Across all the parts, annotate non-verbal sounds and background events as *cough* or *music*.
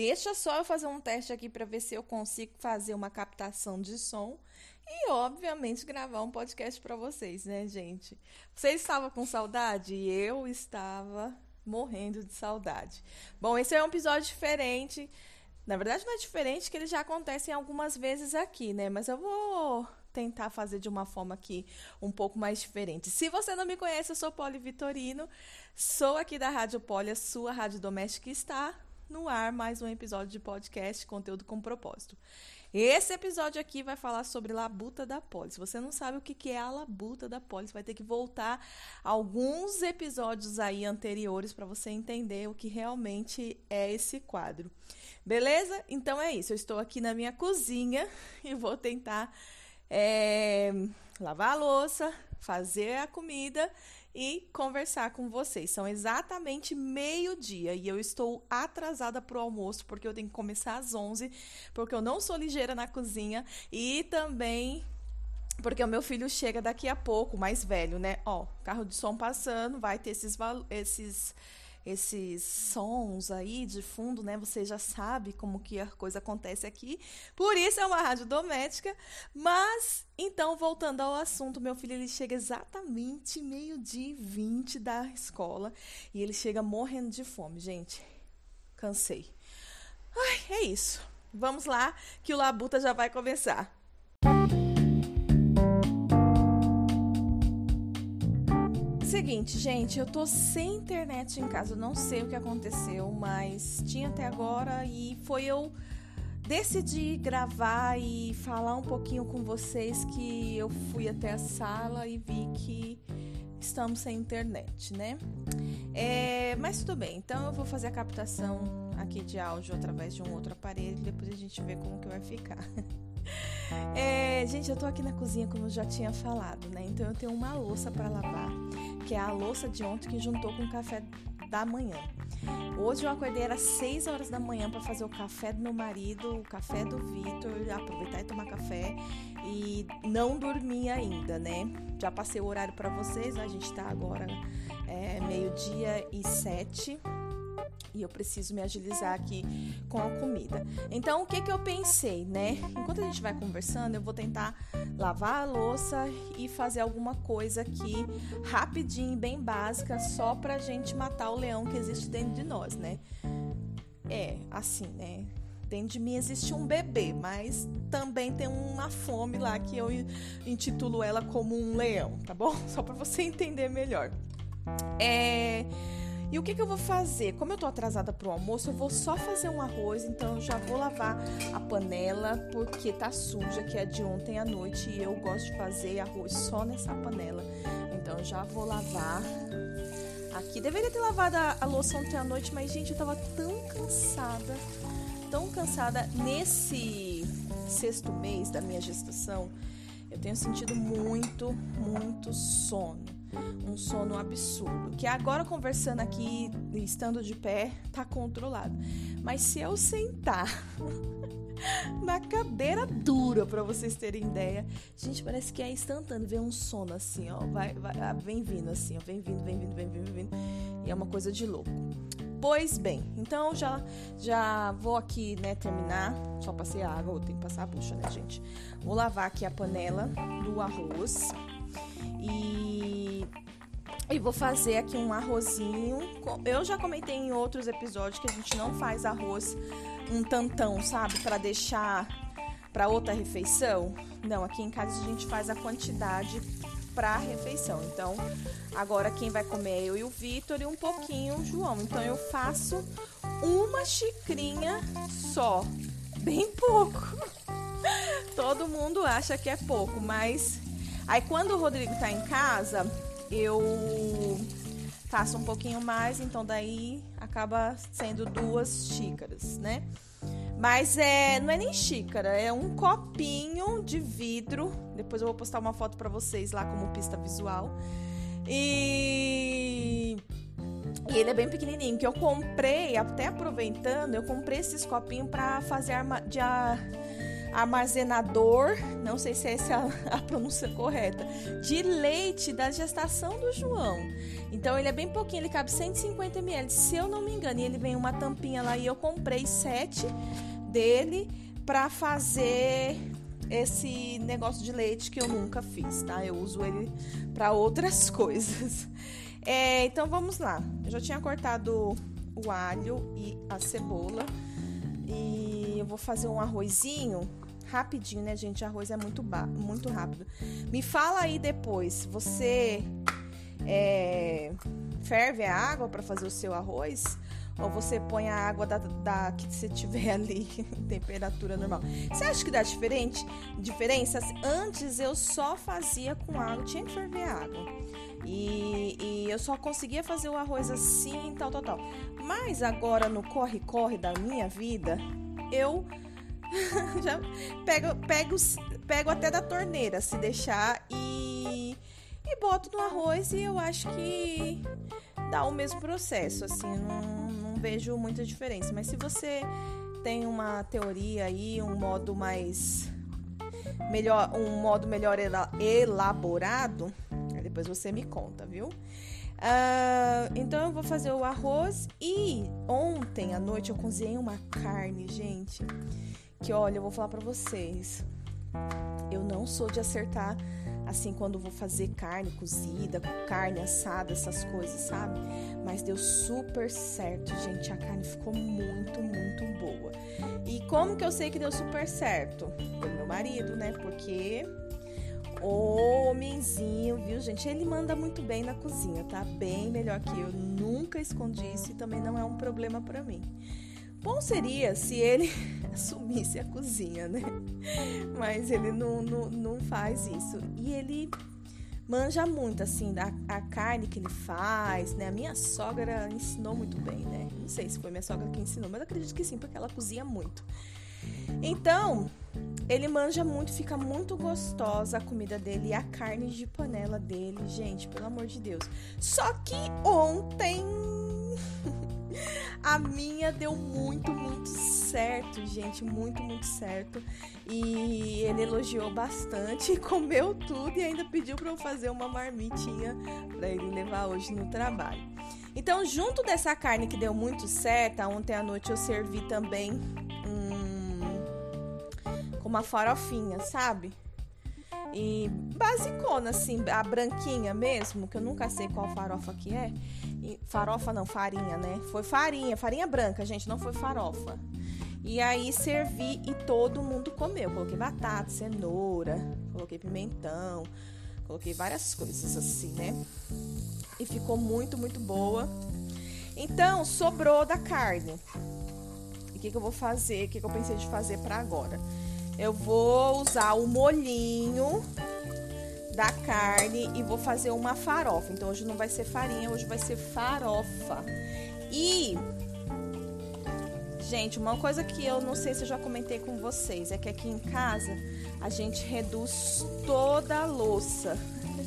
Deixa só eu fazer um teste aqui para ver se eu consigo fazer uma captação de som e, obviamente, gravar um podcast para vocês, né, gente? Vocês estavam com saudade? Eu estava morrendo de saudade. Bom, esse é um episódio diferente. Na verdade, não é diferente, que eles já acontecem algumas vezes aqui, né? Mas eu vou tentar fazer de uma forma aqui um pouco mais diferente. Se você não me conhece, eu sou Poli Vitorino, sou aqui da Rádio Poli, a sua rádio doméstica está no ar mais um episódio de podcast Conteúdo com Propósito. Esse episódio aqui vai falar sobre labuta da Poli. Se você não sabe o que é a labuta da Poli, você vai ter que voltar alguns episódios aí anteriores para você entender o que realmente é esse quadro. Beleza? Então é isso. Eu estou aqui na minha cozinha *laughs* e vou tentar é, lavar a louça, fazer a comida e conversar com vocês. São exatamente meio-dia e eu estou atrasada para o almoço porque eu tenho que começar às 11, porque eu não sou ligeira na cozinha e também porque o meu filho chega daqui a pouco, mais velho, né? Ó, carro de som passando, vai ter esses esses esses sons aí de fundo, né? Você já sabe como que a coisa acontece aqui. Por isso é uma rádio doméstica. Mas, então, voltando ao assunto, meu filho ele chega exatamente meio-dia e 20 da escola. E ele chega morrendo de fome, gente. Cansei. Ai, é isso. Vamos lá, que o Labuta já vai começar. Seguinte, gente, eu tô sem internet em casa, não sei o que aconteceu, mas tinha até agora e foi eu decidi gravar e falar um pouquinho com vocês que eu fui até a sala e vi que estamos sem internet, né? É, mas tudo bem, então eu vou fazer a captação aqui de áudio através de um outro aparelho, depois a gente vê como que vai ficar. *laughs* É, gente, eu tô aqui na cozinha, como eu já tinha falado, né? Então eu tenho uma louça para lavar que é a louça de ontem que juntou com o café da manhã. Hoje eu acordei às 6 horas da manhã para fazer o café do meu marido, o café do Vitor, aproveitar e tomar café e não dormi ainda, né? Já passei o horário para vocês, a gente tá agora é, meio-dia e sete e eu preciso me agilizar aqui com a comida. Então, o que que eu pensei, né? Enquanto a gente vai conversando, eu vou tentar lavar a louça e fazer alguma coisa aqui rapidinho, bem básica, só pra gente matar o leão que existe dentro de nós, né? É, assim, né? Dentro de mim existe um bebê, mas também tem uma fome lá que eu intitulo ela como um leão, tá bom? *laughs* Só para você entender melhor. É e o que, que eu vou fazer? Como eu tô atrasada pro almoço, eu vou só fazer um arroz, então eu já vou lavar a panela porque tá suja, que é de ontem à noite, e eu gosto de fazer arroz só nessa panela. Então eu já vou lavar. Aqui deveria ter lavado a, a louça ontem à noite, mas gente, eu tava tão cansada, tão cansada nesse sexto mês da minha gestação. Eu tenho sentido muito, muito sono um sono absurdo. Que agora conversando aqui, estando de pé, tá controlado. Mas se eu sentar *laughs* na cadeira dura, para vocês terem ideia, gente, parece que é instantâneo ver um sono assim, ó, vai, vai, ah, vem vindo assim, ó, vem vindo, vem vindo, vem vindo, vem vindo. E é uma coisa de louco. Pois bem, então já já vou aqui, né, terminar. Só passei a água, tenho que passar a bucha, né, gente? Vou lavar aqui a panela do arroz. E, e vou fazer aqui um arrozinho. Eu já comentei em outros episódios que a gente não faz arroz um tantão, sabe? Para deixar para outra refeição. Não, aqui em casa a gente faz a quantidade para a refeição. Então, agora quem vai comer é eu e o Vitor e um pouquinho o João. Então, eu faço uma xicrinha só, bem pouco. *laughs* Todo mundo acha que é pouco, mas Aí quando o Rodrigo tá em casa, eu faço um pouquinho mais, então daí acaba sendo duas xícaras, né? Mas é, não é nem xícara, é um copinho de vidro. Depois eu vou postar uma foto para vocês lá como pista visual. E e ele é bem pequenininho, que eu comprei, até aproveitando, eu comprei esses copinhos para fazer arma, de, armazenador, não sei se essa é a, *laughs* a pronúncia correta, de leite da gestação do João. Então ele é bem pouquinho, ele cabe 150 ml, se eu não me engano. E ele vem uma tampinha lá e eu comprei sete dele para fazer esse negócio de leite que eu nunca fiz, tá? Eu uso ele para outras *laughs* coisas. É, então vamos lá. Eu já tinha cortado o alho e a cebola e eu vou fazer um arrozinho rapidinho, né, gente? Arroz é muito muito rápido. Me fala aí depois, você é, ferve a água para fazer o seu arroz? Ou você põe a água da, da que você tiver *laughs* ali em temperatura normal. Você acha que dá diferente? Diferença? Antes eu só fazia com água, tinha que ferver a água. E, e, eu só conseguia fazer o arroz assim, tal, tal, tal. Mas agora no corre-corre da minha vida, eu *laughs* já pego, pego, pego até da torneira, se deixar, e, e boto no arroz e eu acho que dá o mesmo processo, assim, não, não vejo muita diferença. Mas se você tem uma teoria aí, um modo mais melhor, um modo melhor elaborado, depois você me conta, viu? Uh, então eu vou fazer o arroz e ontem à noite eu cozinhei uma carne, gente. Que olha, eu vou falar para vocês. Eu não sou de acertar assim quando vou fazer carne cozida, carne assada, essas coisas, sabe? Mas deu super certo, gente. A carne ficou muito, muito boa. E como que eu sei que deu super certo? Pelo meu marido, né? Porque homenzinho, viu, gente? Ele manda muito bem na cozinha, tá? Bem melhor que eu. Nunca escondi isso e também não é um problema para mim. Bom seria se ele *laughs* assumisse a cozinha, né? Mas ele não, não, não faz isso. E ele manja muito, assim, da a carne que ele faz, né? A minha sogra ensinou muito bem, né? Não sei se foi minha sogra que ensinou, mas acredito que sim, porque ela cozinha muito. Então, ele manja muito, fica muito gostosa a comida dele e a carne de panela dele, gente, pelo amor de Deus. Só que ontem *laughs* a minha deu muito, muito certo, gente, muito, muito certo. E ele elogiou bastante, *laughs* comeu tudo e ainda pediu para eu fazer uma marmitinha para ele levar hoje no trabalho. Então, junto dessa carne que deu muito certo, ontem à noite eu servi também uma farofinha, sabe? E basicona, assim, a branquinha mesmo, que eu nunca sei qual farofa que é. E, farofa não, farinha, né? Foi farinha, farinha branca, gente, não foi farofa. E aí servi e todo mundo comeu. Coloquei batata, cenoura, coloquei pimentão, coloquei várias coisas assim, né? E ficou muito, muito boa. Então, sobrou da carne. O que, que eu vou fazer? O que, que eu pensei de fazer para agora? Eu vou usar o molhinho da carne e vou fazer uma farofa. Então hoje não vai ser farinha, hoje vai ser farofa. E gente, uma coisa que eu não sei se eu já comentei com vocês é que aqui em casa a gente reduz toda a louça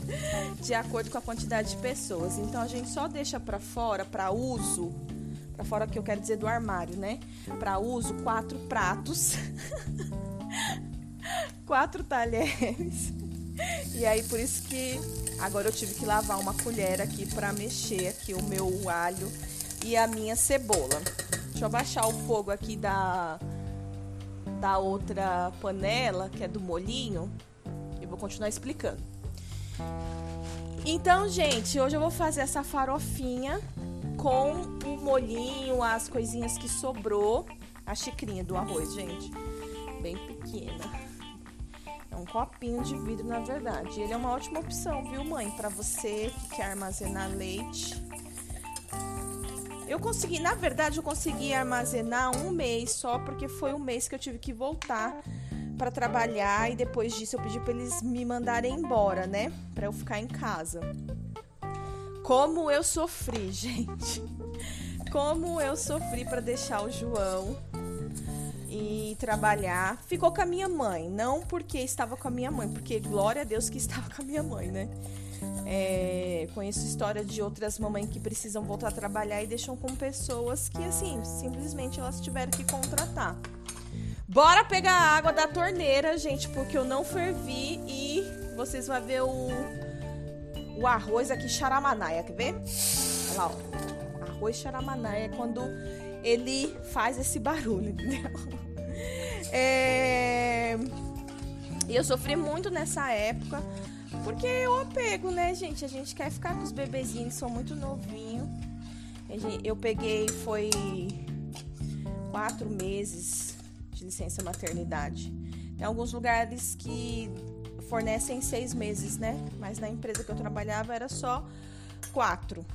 *laughs* de acordo com a quantidade de pessoas. Então a gente só deixa para fora para uso, para fora que eu quero dizer do armário, né? Para uso quatro pratos. *laughs* *laughs* quatro talheres. E aí por isso que agora eu tive que lavar uma colher aqui para mexer aqui o meu alho e a minha cebola. Deixa eu baixar o fogo aqui da da outra panela, que é do molinho, e vou continuar explicando. Então, gente, hoje eu vou fazer essa farofinha com o molinho, as coisinhas que sobrou, a xicrinha do arroz, gente bem pequena. É um copinho de vidro, na verdade. Ele é uma ótima opção, viu, mãe? Para você que quer armazenar leite. Eu consegui, na verdade, eu consegui armazenar um mês só, porque foi um mês que eu tive que voltar para trabalhar e depois disso eu pedi para eles me mandarem embora, né? Para eu ficar em casa. Como eu sofri, *laughs* gente. Como eu sofri para deixar o João e trabalhar. Ficou com a minha mãe, não porque estava com a minha mãe, porque glória a Deus que estava com a minha mãe, né? É, conheço história de outras mamães que precisam voltar a trabalhar e deixam com pessoas que, assim, simplesmente elas tiveram que contratar. Bora pegar a água da torneira, gente, porque eu não fervi e vocês vão ver o, o arroz aqui charamanaia, quer ver? Olha lá, ó. Arroz charamanaia é quando ele faz esse barulho, *laughs* entendeu? *laughs* É... E eu sofri muito nessa época, porque eu apego, né, gente? A gente quer ficar com os bebezinhos, são muito novinhos. Eu peguei, foi quatro meses de licença maternidade. Tem alguns lugares que fornecem seis meses, né? Mas na empresa que eu trabalhava era só quatro.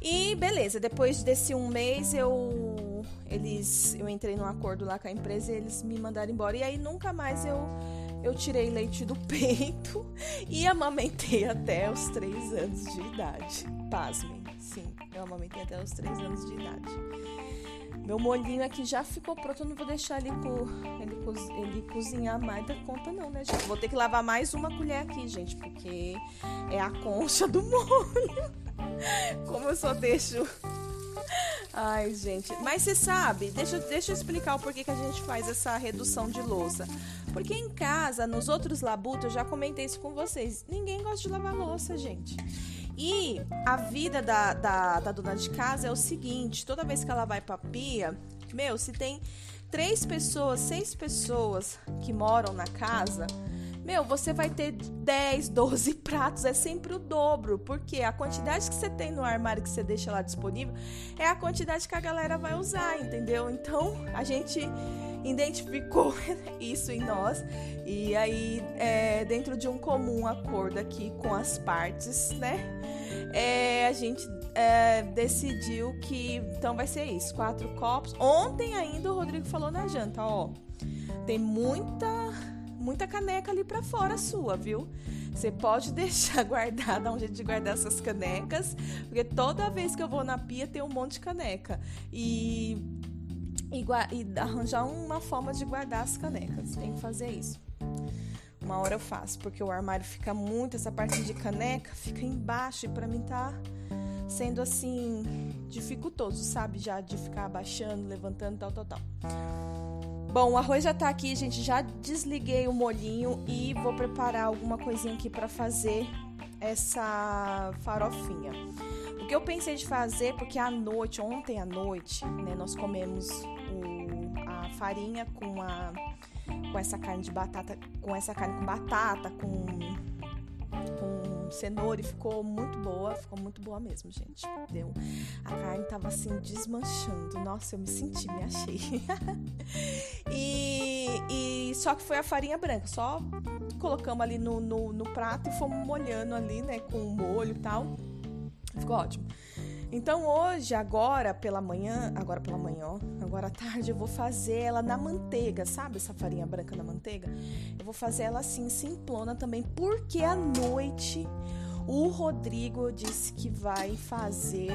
E beleza, depois desse um mês eu eles eu entrei num acordo lá com a empresa e eles me mandaram embora. E aí nunca mais eu eu tirei leite do *laughs* peito e amamentei até os três anos de idade. Pasmem, sim, eu amamentei até os três anos de idade. Meu molhinho aqui já ficou pronto. Eu não vou deixar ele, co ele, co ele cozinhar mais da conta, não, né, gente? Vou ter que lavar mais uma colher aqui, gente, porque é a concha do *laughs* molho. Como eu só deixo. Ai, gente. Mas você sabe, deixa, deixa eu explicar o porquê que a gente faz essa redução de louça. Porque em casa, nos outros labutos, eu já comentei isso com vocês. Ninguém gosta de lavar louça, gente. E a vida da, da, da dona de casa é o seguinte: toda vez que ela vai pra pia, meu, se tem três pessoas, seis pessoas que moram na casa, meu, você vai ter 10, 12 *laughs* pratos, é sempre o dobro, porque a quantidade que você tem no armário que você deixa lá disponível é a quantidade que a galera vai usar, entendeu? Então, a gente identificou *laughs* isso em nós e aí, é, dentro de um comum acordo aqui com as partes, né? É, a gente é, decidiu que então vai ser isso, quatro copos. Ontem ainda o Rodrigo falou na janta, ó, tem muita muita caneca ali para fora sua, viu? Você pode *laughs* deixar guardar, dar um jeito de guardar essas canecas, porque toda vez que eu vou na pia tem um monte de caneca. E, e, e arranjar uma forma de guardar as canecas. Tem que fazer isso. Uma hora eu faço, porque o armário fica muito, essa parte de caneca fica embaixo e para mim tá sendo assim dificultoso, sabe? Já de ficar abaixando, levantando, tal, tal, tal. Bom, o arroz já tá aqui, gente. Já desliguei o molhinho e vou preparar alguma coisinha aqui para fazer essa farofinha. O que eu pensei de fazer, porque à noite, ontem à noite, né, nós comemos o, a farinha com a com essa carne de batata, com essa carne com batata, com, com cenoura e ficou muito boa, ficou muito boa mesmo, gente. Deu. A carne tava assim desmanchando. Nossa, eu me senti, me achei. *laughs* e, só que foi a farinha branca, só colocamos ali no, no, no prato e fomos molhando ali, né, com o molho e tal. Ficou ótimo. Então hoje, agora pela manhã, agora pela manhã, ó, agora à tarde eu vou fazer ela na manteiga, sabe essa farinha branca na manteiga? Eu vou fazer ela assim, simplona também, porque à noite o Rodrigo disse que vai fazer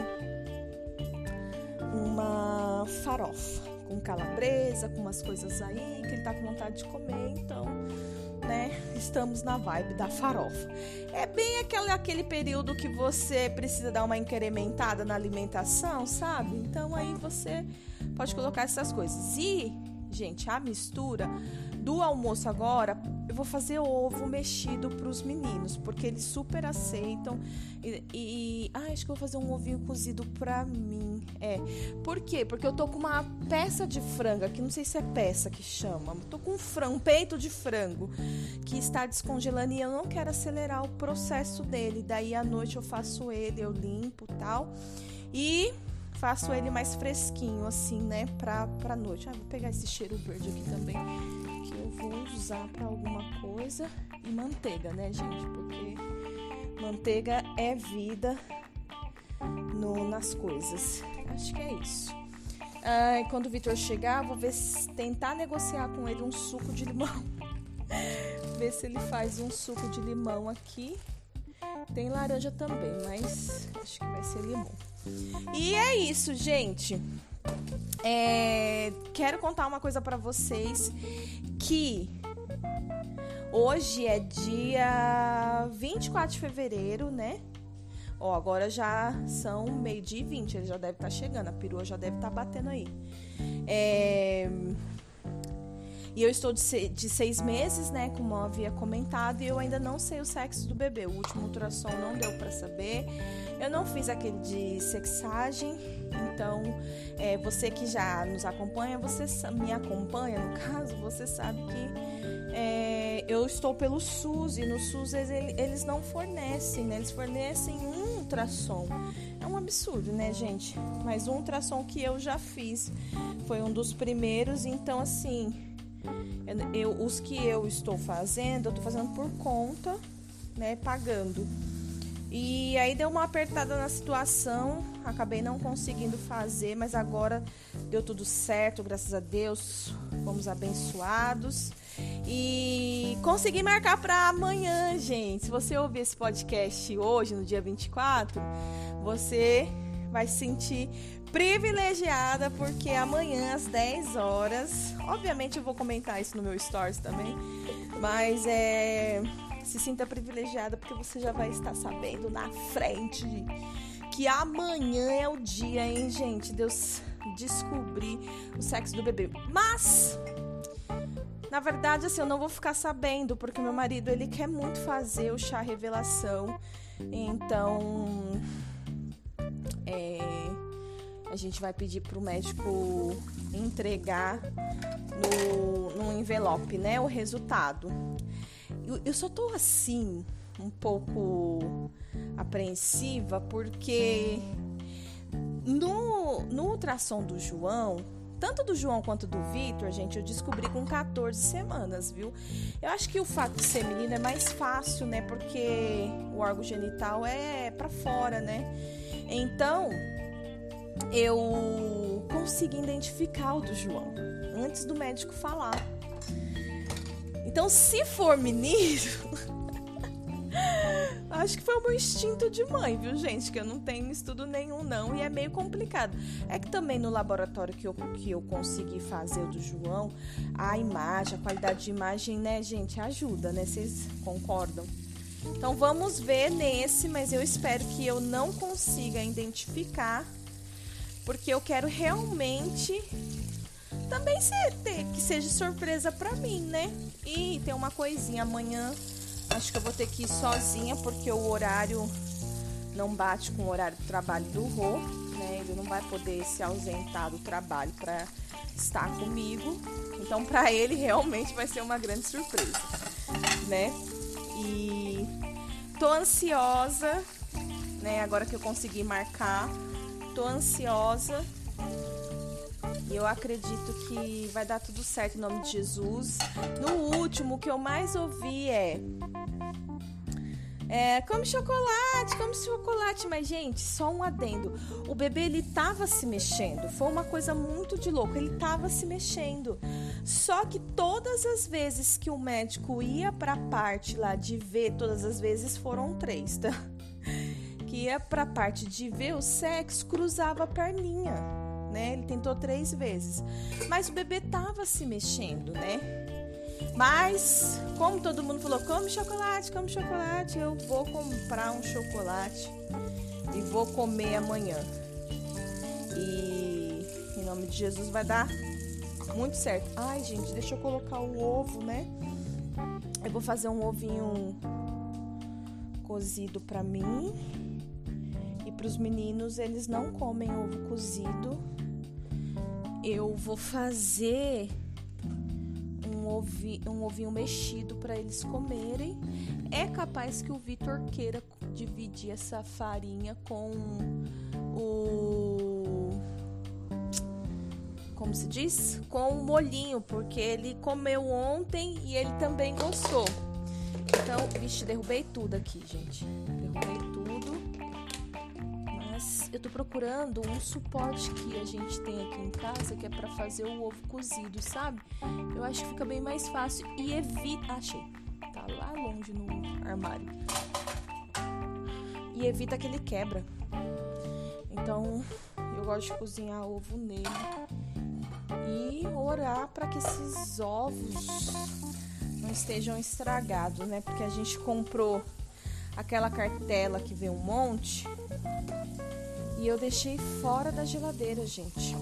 uma farofa com calabresa, com umas coisas aí tá com vontade de comer, então né? Estamos na vibe da farofa. É bem aquele, aquele período que você precisa dar uma incrementada na alimentação, sabe? Então aí você pode colocar essas coisas. E, gente, a mistura do almoço agora, eu vou fazer ovo mexido para os meninos, porque eles super aceitam. E, e ah, acho que vou fazer um ovinho cozido para mim. É. Por quê? Porque eu tô com uma peça de frango, que não sei se é peça que chama. Tô com um, frango, um peito de frango que está descongelando e eu não quero acelerar o processo dele. Daí à noite eu faço ele, eu limpo, tal. E faço ele mais fresquinho assim, né, pra, pra noite. Ah, vou pegar esse cheiro verde aqui também que eu vou usar para alguma coisa. E manteiga, né, gente? Porque manteiga é vida no, nas coisas. Acho que é isso. Ah, quando o Vitor chegar, vou ver se tentar negociar com ele um suco de limão. *laughs* ver se ele faz um suco de limão aqui. Tem laranja também, mas acho que vai ser limão. E é isso, gente. É, quero contar uma coisa para vocês que hoje é dia 24 de fevereiro, né? Ó, agora já são meio-dia e 20, ele já deve estar tá chegando, a perua já deve estar tá batendo aí. É, E eu estou de, seis meses, né? Como havia comentado, e eu ainda não sei o sexo do bebê. O último ultrassom não deu para saber. Eu não fiz aquele de sexagem, então é, você que já nos acompanha, você me acompanha, no caso, você sabe que é, eu estou pelo SUS e no SUS eles, eles não fornecem, né? Eles fornecem um ultrassom. É um absurdo, né, gente? Mas um ultrassom que eu já fiz foi um dos primeiros, então assim, eu, os que eu estou fazendo, eu estou fazendo por conta, né, pagando. E aí deu uma apertada na situação, acabei não conseguindo fazer, mas agora deu tudo certo, graças a Deus, fomos abençoados. E consegui marcar para amanhã, gente. Se você ouvir esse podcast hoje, no dia 24, você vai se sentir privilegiada porque amanhã às 10 horas, obviamente eu vou comentar isso no meu stories também, mas é se sinta privilegiada porque você já vai estar sabendo na frente que amanhã é o dia, hein, gente? Deus descobrir o sexo do bebê. Mas na verdade, assim, eu não vou ficar sabendo, porque meu marido ele quer muito fazer o chá revelação. Então, é, a gente vai pedir pro médico entregar no, no envelope, né, o resultado. Eu, eu só tô assim, um pouco apreensiva, porque no, no ultrassom do João, tanto do João quanto do Vitor, gente, eu descobri com 14 semanas, viu? Eu acho que o fato de ser menino é mais fácil, né? Porque o órgão genital é para fora, né? Então, eu consegui identificar o do João antes do médico falar. Então, se for menino, *laughs* acho que foi o meu instinto de mãe, viu, gente? Que eu não tenho estudo nenhum, não, e é meio complicado. É que também no laboratório que eu, que eu consegui fazer o do João, a imagem, a qualidade de imagem, né, gente, ajuda, né? Vocês concordam? Então vamos ver nesse, mas eu espero que eu não consiga identificar, porque eu quero realmente também ser, ter, que seja surpresa para mim, né? E tem uma coisinha amanhã, acho que eu vou ter que ir sozinha porque o horário não bate com o horário do trabalho do Rô, né? Ele não vai poder se ausentar do trabalho para estar comigo. Então, para ele realmente vai ser uma grande surpresa, né? E tô ansiosa, né? Agora que eu consegui marcar, tô ansiosa e eu acredito que vai dar tudo certo em nome de Jesus. No último, o que eu mais ouvi é. É, come chocolate, come chocolate, mas gente, só um adendo. O bebê ele tava se mexendo, foi uma coisa muito de louco, ele tava se mexendo. Só que todas as vezes que o médico ia para parte lá de ver, todas as vezes foram três, tá? Que ia para parte de ver o sexo, cruzava a perninha né? Ele tentou três vezes. Mas o bebê tava se mexendo, né? Mas, como todo mundo falou, come chocolate, come chocolate, eu vou comprar um chocolate e vou comer amanhã. E em nome de Jesus vai dar muito certo. Ai, gente, deixa eu colocar o ovo, né? Eu vou fazer um ovinho cozido para mim. Para os meninos, eles não comem ovo cozido eu vou fazer um, ovi, um ovinho mexido para eles comerem. É capaz que o Vitor queira dividir essa farinha com o. Como se diz? Com o molhinho, porque ele comeu ontem e ele também gostou. Então, vixe, derrubei tudo aqui, gente. Derrubei eu tô procurando um suporte que a gente tem aqui em casa, que é para fazer o ovo cozido, sabe? Eu acho que fica bem mais fácil e evita. Achei. Tá lá longe no armário. E evita que ele quebra. Então, eu gosto de cozinhar ovo nele e orar para que esses ovos não estejam estragados, né? Porque a gente comprou aquela cartela que vem um monte e eu deixei fora da geladeira, gente.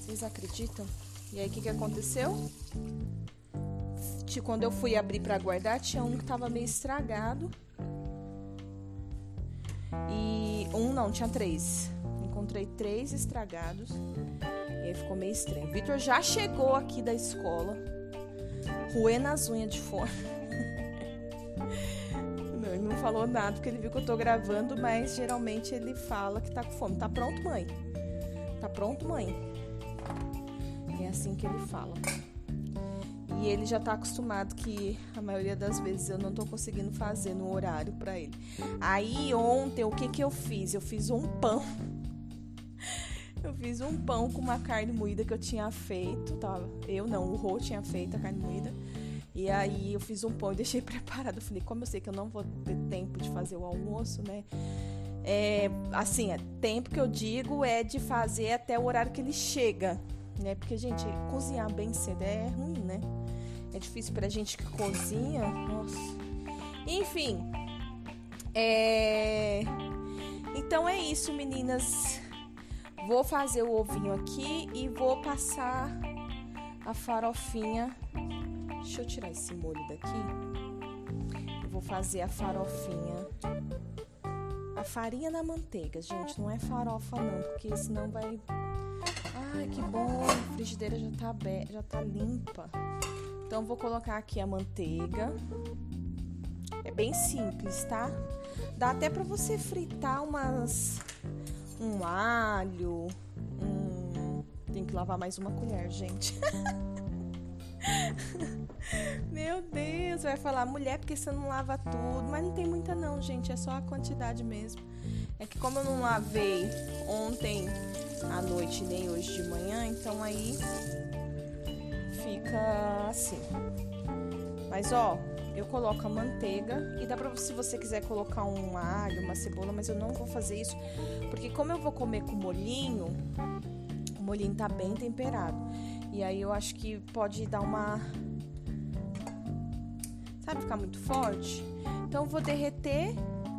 Vocês acreditam? E aí o que, que aconteceu? Quando eu fui abrir para guardar, tinha um que tava meio estragado. E um não, tinha três. Encontrei três estragados. E aí ficou meio estranho. Vitor já chegou aqui da escola, roendo as unhas de fora. Falou nada porque ele viu que eu tô gravando, mas geralmente ele fala que tá com fome. Tá pronto, mãe? Tá pronto, mãe? É assim que ele fala. E ele já tá acostumado que a maioria das vezes eu não tô conseguindo fazer no horário para ele. Aí ontem, o que que eu fiz? Eu fiz um pão. *laughs* Eu fiz um pão com uma carne moída que eu tinha feito, tá? Eu não, o Rô tinha feito a carne moída. E aí eu fiz um pão e deixei *laughs* preparado. Falei, como eu sei que eu não vou ter tempo de fazer o almoço, né? É, assim, é, tempo que eu digo é de fazer até o horário que ele chega, né? Porque, gente, cozinhar bem cedo é ruim, né? É difícil pra gente que cozinha. Nossa. Enfim. É... Então é isso, meninas. Vou fazer o ovinho aqui e vou passar a farofinha. Deixa eu tirar esse molho daqui. Eu vou fazer a farofinha. A farinha na manteiga, gente. Não é farofa, não, porque senão vai. Ai, que bom. A frigideira já tá, be... já tá limpa. Então vou colocar aqui a manteiga. É bem simples, tá? Dá até para você fritar umas um alho, um... tem que lavar mais uma colher, gente. *laughs* *laughs* Meu Deus, vai falar mulher porque você não lava tudo, mas não tem muita não, gente, é só a quantidade mesmo. É que como eu não lavei ontem à noite nem hoje de manhã, então aí fica assim. Mas ó, eu coloco a manteiga e dá pra se você quiser colocar um alho, uma cebola, mas eu não vou fazer isso, porque como eu vou comer com molhinho, o molhinho tá bem temperado. E aí eu acho que pode dar uma sabe ficar muito forte? Então vou derreter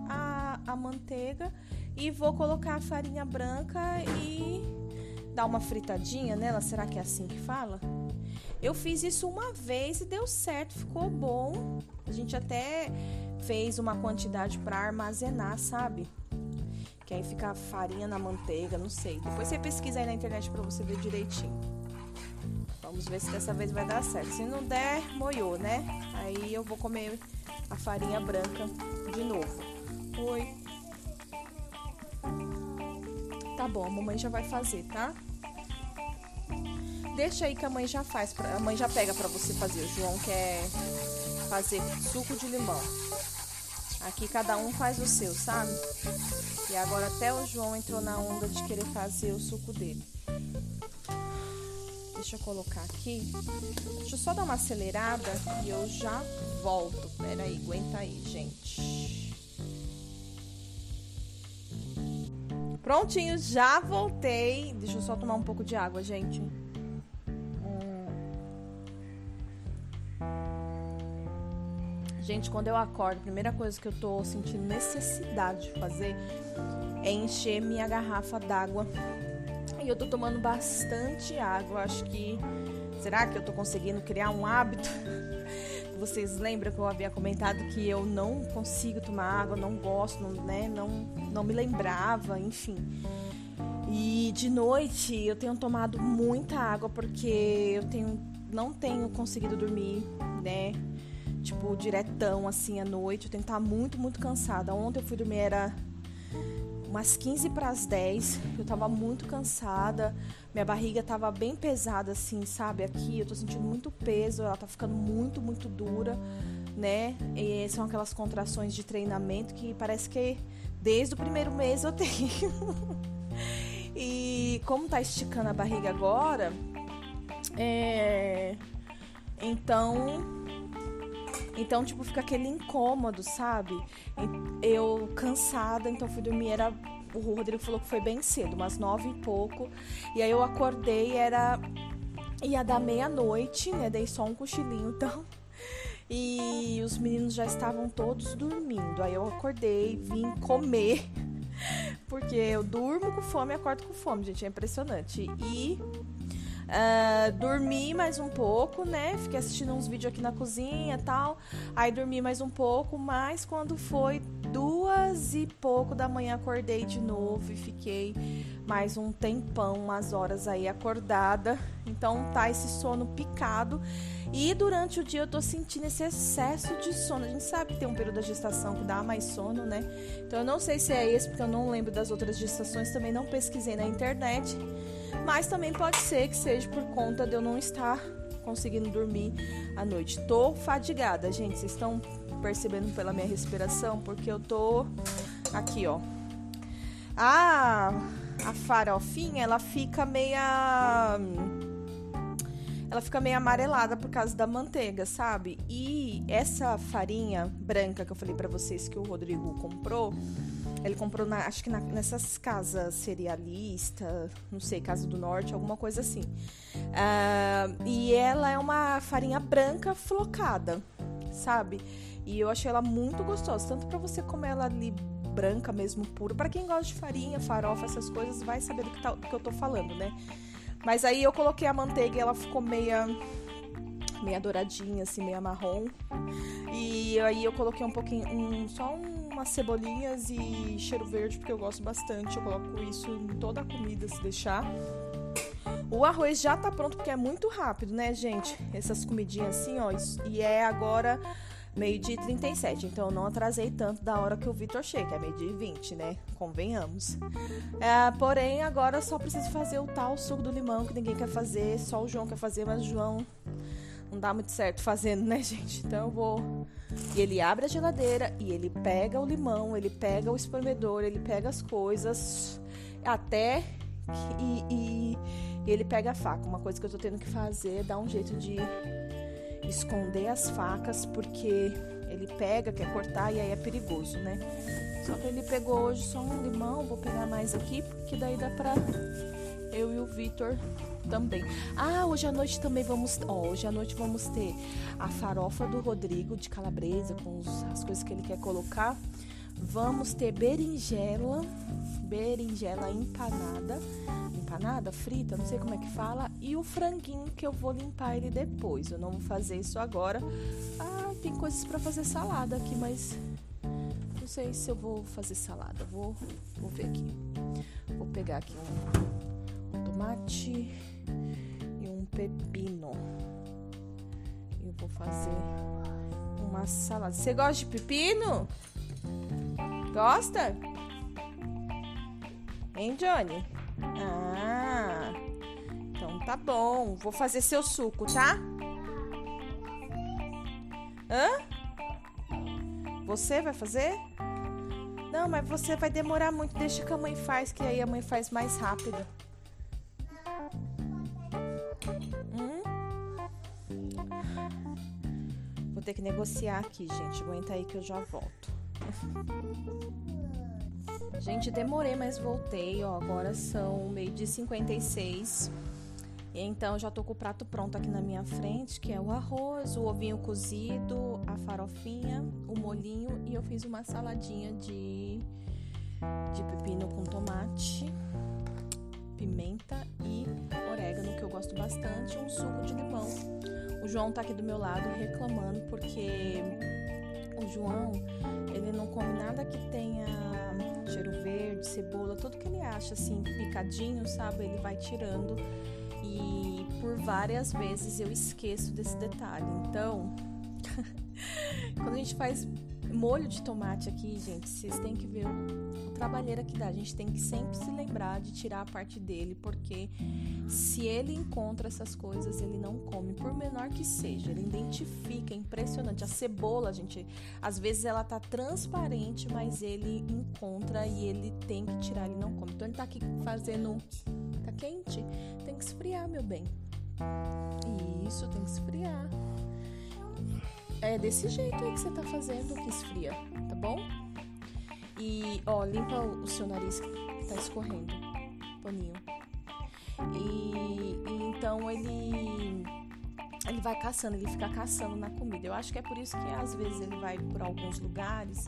a, a manteiga e vou colocar a farinha branca e dar uma fritadinha nela. Será que é assim que fala? Eu fiz isso uma vez e deu certo, ficou bom. A gente até fez uma quantidade para armazenar, sabe? Que aí fica farinha na manteiga, não sei. Depois você pesquisa aí na internet para você ver direitinho. Vamos ver se dessa vez vai dar certo. Se não der, moiou, né? Aí eu vou comer a farinha branca de novo. Oi. Tá bom, a mamãe já vai fazer, tá? Deixa aí que a mãe já faz, pra, a mãe já pega para você fazer. O João quer fazer suco de limão. Aqui cada um faz o seu, sabe? E agora até o João entrou na onda de querer fazer o suco dele. Deixa eu colocar aqui. Deixa eu só dar uma acelerada e eu já volto. Pera aí, aguenta aí, gente. Prontinho, já voltei. Deixa eu só tomar um pouco de água, gente. Gente, quando eu acordo, a primeira coisa que eu tô sentindo necessidade de fazer é encher minha garrafa d'água. Eu tô tomando bastante água. Acho que. Será que eu tô conseguindo criar um hábito? *laughs* Vocês lembram que eu havia comentado que eu não consigo tomar água, não gosto, não, né? Não, não me lembrava, enfim. E de noite eu tenho tomado muita água porque eu tenho, não tenho conseguido dormir, né? tipo, diretão, assim, à noite. Eu tenho que estar muito, muito cansada. Ontem eu fui dormir, era umas 15 para as 10. Eu tava muito cansada. Minha barriga tava bem pesada, assim, sabe? Aqui eu tô sentindo muito peso. Ela tá ficando muito, muito dura, né? E são aquelas contrações de treinamento que parece que desde o primeiro mês eu *laughs* tenho. e como tá esticando a barriga agora, é. Então, então, tipo, fica aquele incômodo, sabe? Eu cansada, então fui dormir, era. O Rodrigo falou que foi bem cedo, umas nove e pouco. E aí eu acordei, era. ia dar meia-noite, né? Dei só um cochilinho, então. *laughs* E os meninos já estavam todos dormindo. Aí eu acordei, vim comer. *laughs* Porque eu durmo com fome e acordo com fome, gente. É impressionante. E Uh, dormi mais um pouco, né? Fiquei assistindo uns vídeos aqui na cozinha e tal. Aí dormi mais um pouco, mas quando foi duas e pouco da manhã acordei de novo e fiquei mais um tempão, umas horas aí acordada. Então tá esse sono picado. E durante o dia eu tô sentindo esse excesso de sono. A gente sabe que tem um período da gestação que dá mais sono, né? Então eu não sei se é esse, porque eu não lembro das outras gestações, também não pesquisei na internet. Mas também pode ser que seja por conta de eu não estar conseguindo dormir à noite. Tô fadigada, gente. Vocês estão percebendo pela minha respiração? Porque eu tô aqui, ó. A, a farofinha, ela fica meia. Ela fica meio amarelada por causa da manteiga, sabe? E essa farinha branca que eu falei para vocês que o Rodrigo comprou, ele comprou, na, acho que na, nessas casas cerealista, não sei, Casa do Norte, alguma coisa assim. Uh, e ela é uma farinha branca flocada, sabe? E eu achei ela muito gostosa, tanto para você comer ela ali branca mesmo, pura. Para quem gosta de farinha, farofa, essas coisas, vai saber do que, tá, do que eu tô falando, né? Mas aí eu coloquei a manteiga e ela ficou meia meia douradinha, assim, meia marrom. E aí eu coloquei um pouquinho, um, só umas cebolinhas e cheiro verde, porque eu gosto bastante. Eu coloco isso em toda a comida, se deixar. O arroz já tá pronto, porque é muito rápido, né, gente? Essas comidinhas assim, ó. E é agora meio-dia e 37. Então eu não atrasei tanto da hora que o Vitor chega, é meio-dia e 20, né? Convenhamos. É, porém, agora eu só preciso fazer o tal suco do limão que ninguém quer fazer, só o João quer fazer, mas o João não dá muito certo fazendo, né, *laughs* gente? Então eu vou. E ele abre a geladeira e ele pega o limão, ele pega o espremedor, ele pega as coisas até e, e, e, ele pega a faca. Uma coisa que eu tô tendo que fazer é dar um jeito de esconder as facas, porque ele pega, quer cortar e aí é perigoso, né? Só que ele pegou hoje só um limão, vou pegar mais aqui, porque daí dá pra eu e o Vitor também. Ah, hoje à noite também vamos. Ó, hoje à noite vamos ter a farofa do Rodrigo de calabresa, com os, as coisas que ele quer colocar. Vamos ter berinjela, berinjela empanada, empanada, frita, não sei como é que fala, e o franguinho que eu vou limpar ele depois. Eu não vou fazer isso agora. Ah, tem coisas para fazer salada aqui, mas não sei se eu vou fazer salada. Vou, vou ver aqui. Vou pegar aqui um, tomate e um pepino. Eu vou fazer uma salada. Você gosta de pepino? Gosta? Hein, Johnny? Ah, então tá bom. Vou fazer seu suco, tá? Hã? Você vai fazer? Não, mas você vai demorar muito. Deixa que a mãe faz, que aí a mãe faz mais rápido. Hum? Vou ter que negociar aqui, gente. Aguenta aí que eu já volto. *laughs* Gente, demorei, mas voltei. Ó, agora são meio de 56. Então já tô com o prato pronto aqui na minha frente, que é o arroz, o ovinho cozido, a farofinha, o molhinho e eu fiz uma saladinha de de pepino com tomate, pimenta e orégano, que eu gosto bastante, um suco de limão. O João tá aqui do meu lado reclamando porque o João, ele não come nada que tenha cheiro verde, cebola, tudo que ele acha assim picadinho, sabe? Ele vai tirando e por várias vezes eu esqueço desse detalhe. Então, *laughs* quando a gente faz molho de tomate aqui, gente, vocês têm que ver o, trabalheira que dá. A gente tem que sempre se lembrar de tirar a parte dele, porque se ele encontra essas coisas, ele não come, por menor que seja. Ele identifica, é impressionante. A cebola, gente, às vezes ela tá transparente, mas ele encontra e ele tem que tirar, ele não come. Então ele tá aqui fazendo. Tá quente? Tem que esfriar, meu bem. Isso, tem que esfriar. É desse jeito aí que você tá fazendo que esfria, tá bom? E, ó, limpa o seu nariz que tá escorrendo. Paninho. E, e então ele. ele vai caçando, ele fica caçando na comida. Eu acho que é por isso que às vezes ele vai por alguns lugares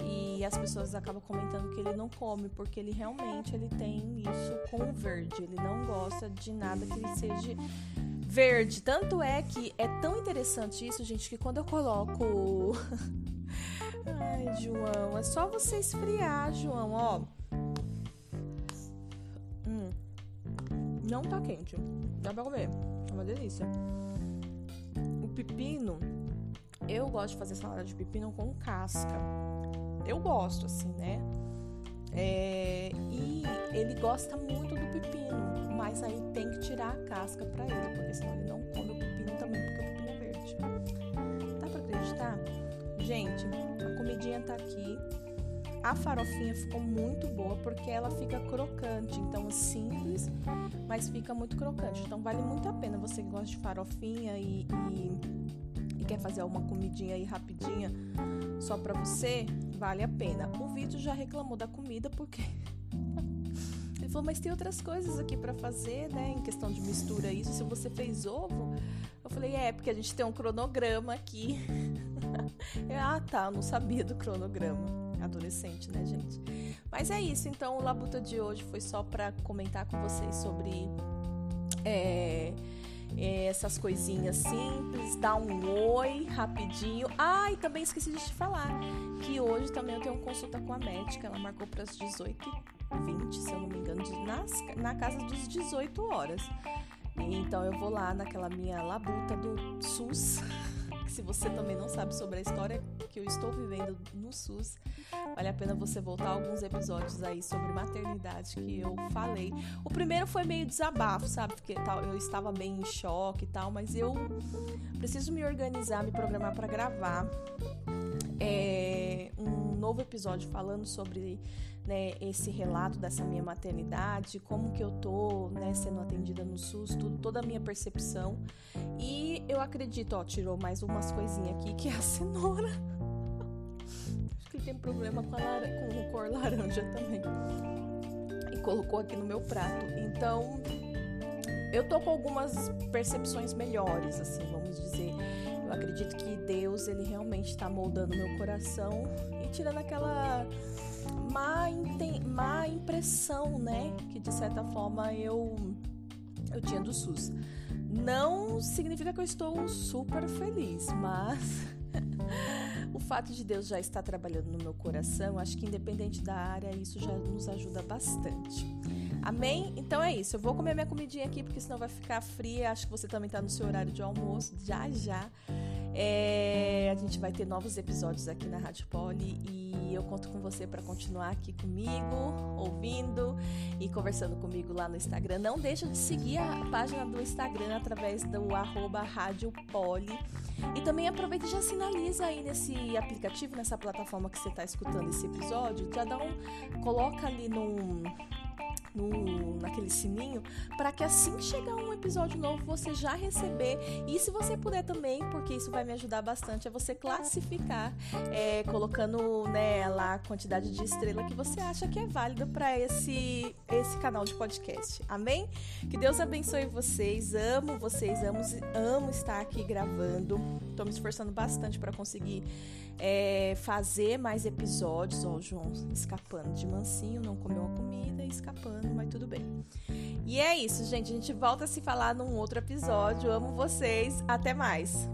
e as pessoas acabam comentando que ele não come, porque ele realmente ele tem isso com o verde. Ele não gosta de nada que seja verde. Tanto é que é tão interessante isso, gente, que quando eu coloco. *laughs* Ai, João, é só você esfriar, João, ó. Hum. Não tá quente. Dá pra comer. É uma delícia pepino, eu gosto de fazer salada de pepino com casca. Eu gosto, assim, né? É, e ele gosta muito do pepino, mas aí tem que tirar a casca para ele, porque senão ele não come o pepino também, porque o pepino é verde. Dá pra acreditar? Gente, a comidinha tá aqui. A farofinha ficou muito boa porque ela fica crocante, então é simples, mas fica muito crocante. Então vale muito a pena você que gosta de farofinha e, e, e quer fazer alguma comidinha aí rapidinha só para você, vale a pena. O vídeo já reclamou da comida porque ele falou, mas tem outras coisas aqui para fazer, né? Em questão de mistura isso. Se você fez ovo, eu falei, é, porque a gente tem um cronograma aqui. *laughs* ah, tá, eu não sabia do cronograma adolescente, né, gente? Mas é isso, então o Labuta de hoje foi só para comentar com vocês sobre é, é, essas coisinhas simples, dar um oi rapidinho. Ah, e também esqueci de te falar que hoje também eu tenho consulta com a médica, ela marcou para as 18h20, se eu não me engano, nas, na casa dos 18 horas. Então eu vou lá naquela minha labuta do SUS *laughs* se você também não sabe sobre a história que eu estou vivendo no SUS, vale a pena você voltar alguns episódios aí sobre maternidade que eu falei. O primeiro foi meio desabafo, sabe? Porque eu estava bem em choque e tal, mas eu preciso me organizar, me programar para gravar é, um novo episódio falando sobre né, esse relato dessa minha maternidade, como que eu tô né, sendo atendida no SUS, tudo, toda a minha percepção. E eu acredito, ó, tirou mais umas coisinhas aqui, que é a cenoura. *laughs* Acho que ele tem problema com, a cor laranja também. E colocou aqui no meu prato. Então, eu tô com algumas percepções melhores, assim, vamos dizer. Eu acredito que Deus, ele realmente está moldando meu coração e tirando aquela má, má impressão, né? Que de certa forma eu, eu tinha do SUS. Não significa que eu estou super feliz, mas *laughs* o fato de Deus já estar trabalhando no meu coração, acho que independente da área, isso já nos ajuda bastante. Amém? Então é isso. Eu vou comer minha comidinha aqui, porque senão vai ficar fria. Acho que você também está no seu horário de almoço, já já. É, a gente vai ter novos episódios aqui na Rádio Poli e eu conto com você para continuar aqui comigo, ouvindo e conversando comigo lá no Instagram. Não deixa de seguir a página do Instagram através do arroba Rádio Poli. E também aproveita e já sinaliza aí nesse aplicativo, nessa plataforma que você está escutando esse episódio. Já dá um. Coloca ali num no, naquele sininho, para que assim que chegar um episódio novo você já receber. E se você puder também, porque isso vai me ajudar bastante, é você classificar, é, colocando né, lá a quantidade de estrela que você acha que é válida para esse, esse canal de podcast. Amém? Que Deus abençoe vocês. Amo vocês, amo, amo estar aqui gravando. Estou me esforçando bastante para conseguir é, fazer mais episódios. Ó, o João escapando de mansinho, não comeu a comida e escapando, mas tudo bem. E é isso, gente. A gente volta a se falar num outro episódio. Amo vocês. Até mais.